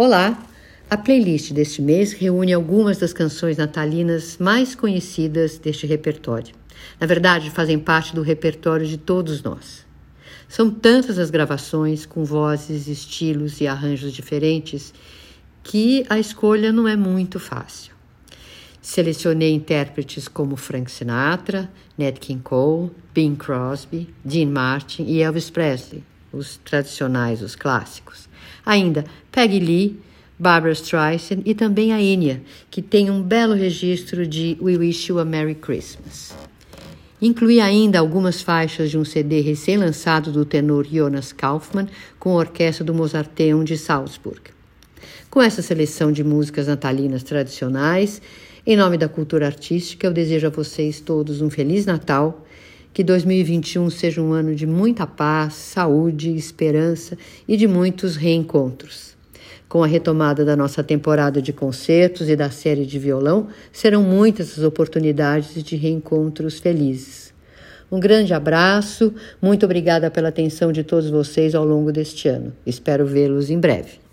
Olá! A playlist deste mês reúne algumas das canções natalinas mais conhecidas deste repertório. Na verdade, fazem parte do repertório de todos nós. São tantas as gravações com vozes, estilos e arranjos diferentes que a escolha não é muito fácil. Selecionei intérpretes como Frank Sinatra, Nat King Cole, Bing Crosby, Dean Martin e Elvis Presley, os tradicionais, os clássicos. Ainda Peggy Lee, Barbara Streisand e também a Enya, que tem um belo registro de We Wish You a Merry Christmas. Inclui ainda algumas faixas de um CD recém-lançado do tenor Jonas Kaufmann com a orquestra do Mozarteum de Salzburg. Com essa seleção de músicas natalinas tradicionais, em nome da cultura artística, eu desejo a vocês todos um Feliz Natal que 2021 seja um ano de muita paz, saúde, esperança e de muitos reencontros. Com a retomada da nossa temporada de concertos e da série de violão, serão muitas as oportunidades de reencontros felizes. Um grande abraço, muito obrigada pela atenção de todos vocês ao longo deste ano. Espero vê-los em breve.